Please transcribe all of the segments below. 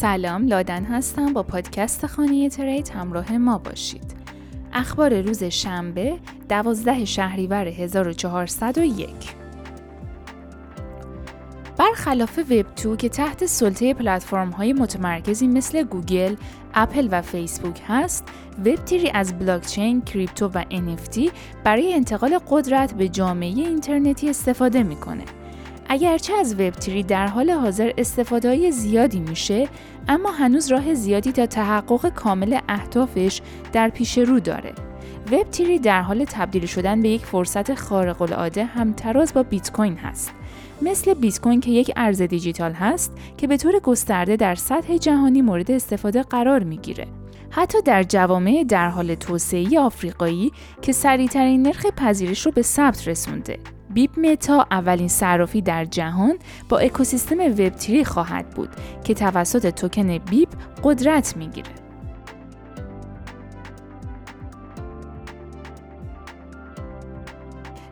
سلام لادن هستم با پادکست خانه ترید همراه ما باشید. اخبار روز شنبه 12 شهریور 1401 برخلاف web two که تحت سلطه پلتفرم های متمرکزی مثل گوگل، اپل و فیسبوک هست، web three از بلاکچین، crypto و NFT برای انتقال قدرت به جامعه اینترنتی استفاده می‌کنه. اگرچه از وب تری در حال حاضر استفاده های زیادی میشه اما هنوز راه زیادی تا تحقق کامل اهدافش در پیش رو داره. وب تری در حال تبدیل شدن به یک فرصت خارق العاده همتراز با بیت کوین هست. مثل بیت کوین که یک ارز دیجیتال هست که به طور گسترده در سطح جهانی مورد استفاده قرار می‌گیره. حتی در جوامع در حال توسعه آفریقایی که سریعترین نرخ پذیرش رو به ثبت رسونده. بیب متا اولین صرافی در جهان با اکوسیستم وب تری خواهد بود که توسط توکن بیب قدرت می‌گیره.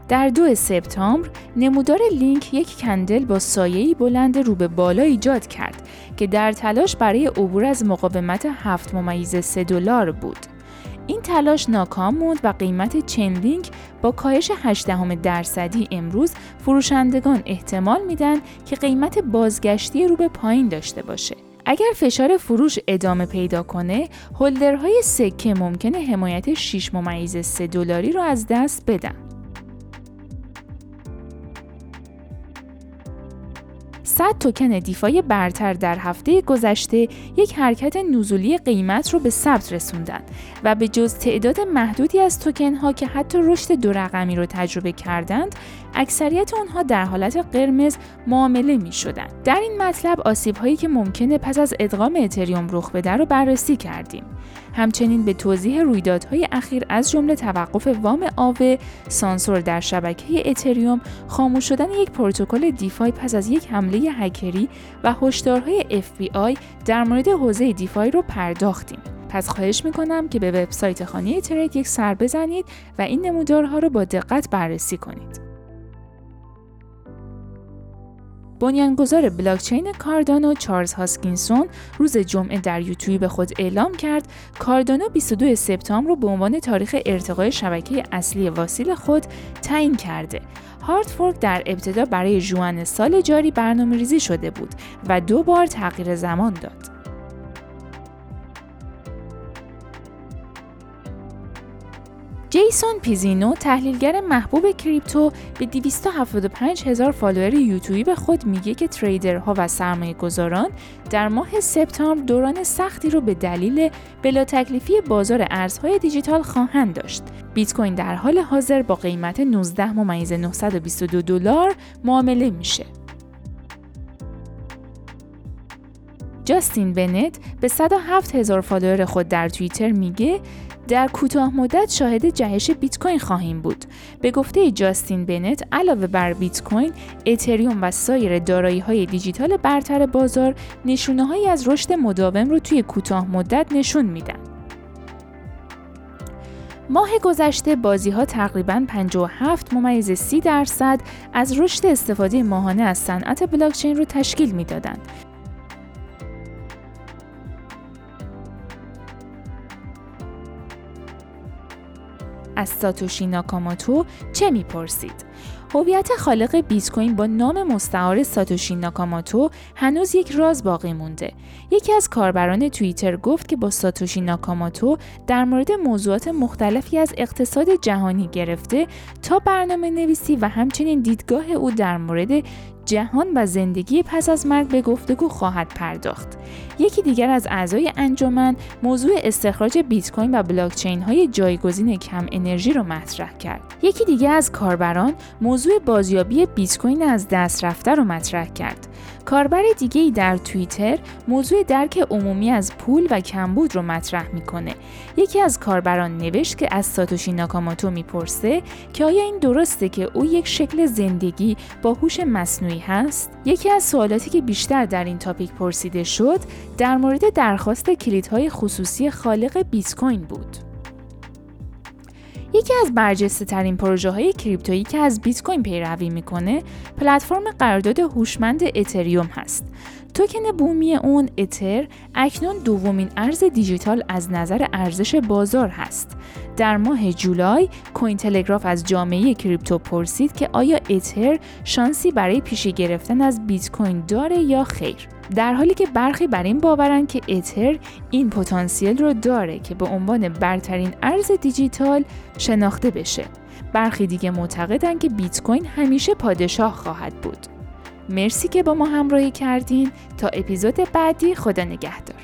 در دو سپتامبر نمودار لینک یک کندل با سایه‌ای بلند رو به بالا ایجاد کرد که در تلاش برای عبور از مقاومت 7 ممیز 3 دلار بود. این تلاش ناکام موند و قیمت چین لینک کاهش 8 درصدی امروز فروشندگان احتمال میدن که قیمت بازگشتی رو به پایین داشته باشه. اگر فشار فروش ادامه پیدا کنه، هولدرهای سکه ممکنه حمایت 6 ممیز 3 دلاری رو از دست بدن. 100 توکن دیفای برتر در هفته گذشته یک حرکت نزولی قیمت رو به ثبت رسوندن و به جز تعداد محدودی از توکن ها که حتی رشد دو رقمی رو تجربه کردند اکثریت آنها در حالت قرمز معامله می شدن. در این مطلب آسیب هایی که ممکنه پس از ادغام اتریوم رخ بده رو بررسی کردیم. همچنین به توضیح رویدادهای اخیر از جمله توقف وام آوه، سانسور در شبکه اتریوم، خاموش شدن یک پروتکل دیفای پس از یک حمله هکری و هشدارهای FBI در مورد حوزه دیفای رو پرداختیم. پس خواهش می‌کنم که به وبسایت خانه ترید یک سر بزنید و این نمودارها رو با دقت بررسی کنید. بنیانگذار بلاکچین کاردانو چارلز هاسکینسون روز جمعه در یوتیوب خود اعلام کرد کاردانو 22 سپتامبر رو به عنوان تاریخ ارتقای شبکه اصلی واسیل خود تعیین کرده. hard fork در ابتدا برای ژوئن سال جاری برنامه ریزی شده بود و دو بار تغییر زمان داد. جیسون پیزینو تحلیلگر محبوب crypto به 275 هزار follower یوتیوب خود میگه که trader ها و سرمایه گذاران در ماه سپتامبر دوران سختی رو به دلیل بلا تکلیفی بازار ارزهای دیجیتال خواهند داشت. بیت کوین در حال حاضر با قیمت 19 ممیز 922 دلار معامله میشه. جاستین بنت به 107 هزار follower خود در توییتر میگه در کوتاه مدت شاهد جهش بیت کوین خواهیم بود. به گفته جاستین بنت علاوه بر بیت کوین، اتریوم و سایر دارایی های دیجیتال برتر بازار نشونه هایی از رشد مداوم رو توی کوتاه مدت نشون میدن. ماه گذشته بازی ها تقریبا 57 ممیز 30 درصد از رشد استفاده ماهانه از صنعت بلاکچین رو تشکیل می‌دادند از ساتوشی ناکاماتو چه می‌پرسید؟ هویت خالق بیت کوین با نام مستعار ساتوشی ناکاماتو هنوز یک راز باقی مونده. یکی از کاربران توییتر گفت که با ساتوشی ناکاماتو در مورد موضوعات مختلفی از اقتصاد جهانی گرفته تا برنامه نویسی و همچنین دیدگاه او در مورد جهان و زندگی پس از مرگ به گفتگو خواهد پرداخت. یکی دیگر از اعضای انجمن موضوع استخراج بیت کوین و بلاکچین های جایگزین کم انرژی رو مطرح کرد. یکی دیگر از کاربران موضوع بازیابی بیت کوین از دست رفته رو مطرح کرد. کاربر دیگه ای در توییتر موضوع درک عمومی از پول و کمبود رو مطرح می‌کنه. یکی از کاربران نوشت که از ساتوشی ناکاماتو می‌پرسه که آیا این درسته که او یک شکل زندگی با هوش مصنوعی هست؟ یکی از سوالاتی که بیشتر در این تاپیک پرسیده شد در مورد درخواست کلیدهای خصوصی خالق بیت کوین بود. یکی از برجسته ترین پروژه های کریپتویی که از بیت کوین پیروی می‌کنه پلتفرم قرارداد هوشمند اتریوم هست توکن بومی اون اتر اکنون دومین ارز دیجیتال از نظر ارزش بازار هست. در ماه جولای کوین تلگراف از جامعه کریپتو پرسید که آیا اتر شانسی برای پیشی گرفتن از بیت کوین داره یا خیر. در حالی که برخی بر این باورن که اتر این پتانسیل رو داره که به عنوان برترین ارز دیجیتال شناخته بشه. برخی دیگه معتقدن که بیت کوین همیشه پادشاه خواهد بود. مرسی که با ما همراهی کردین. تا اپیزود بعدی خدا نگهدار.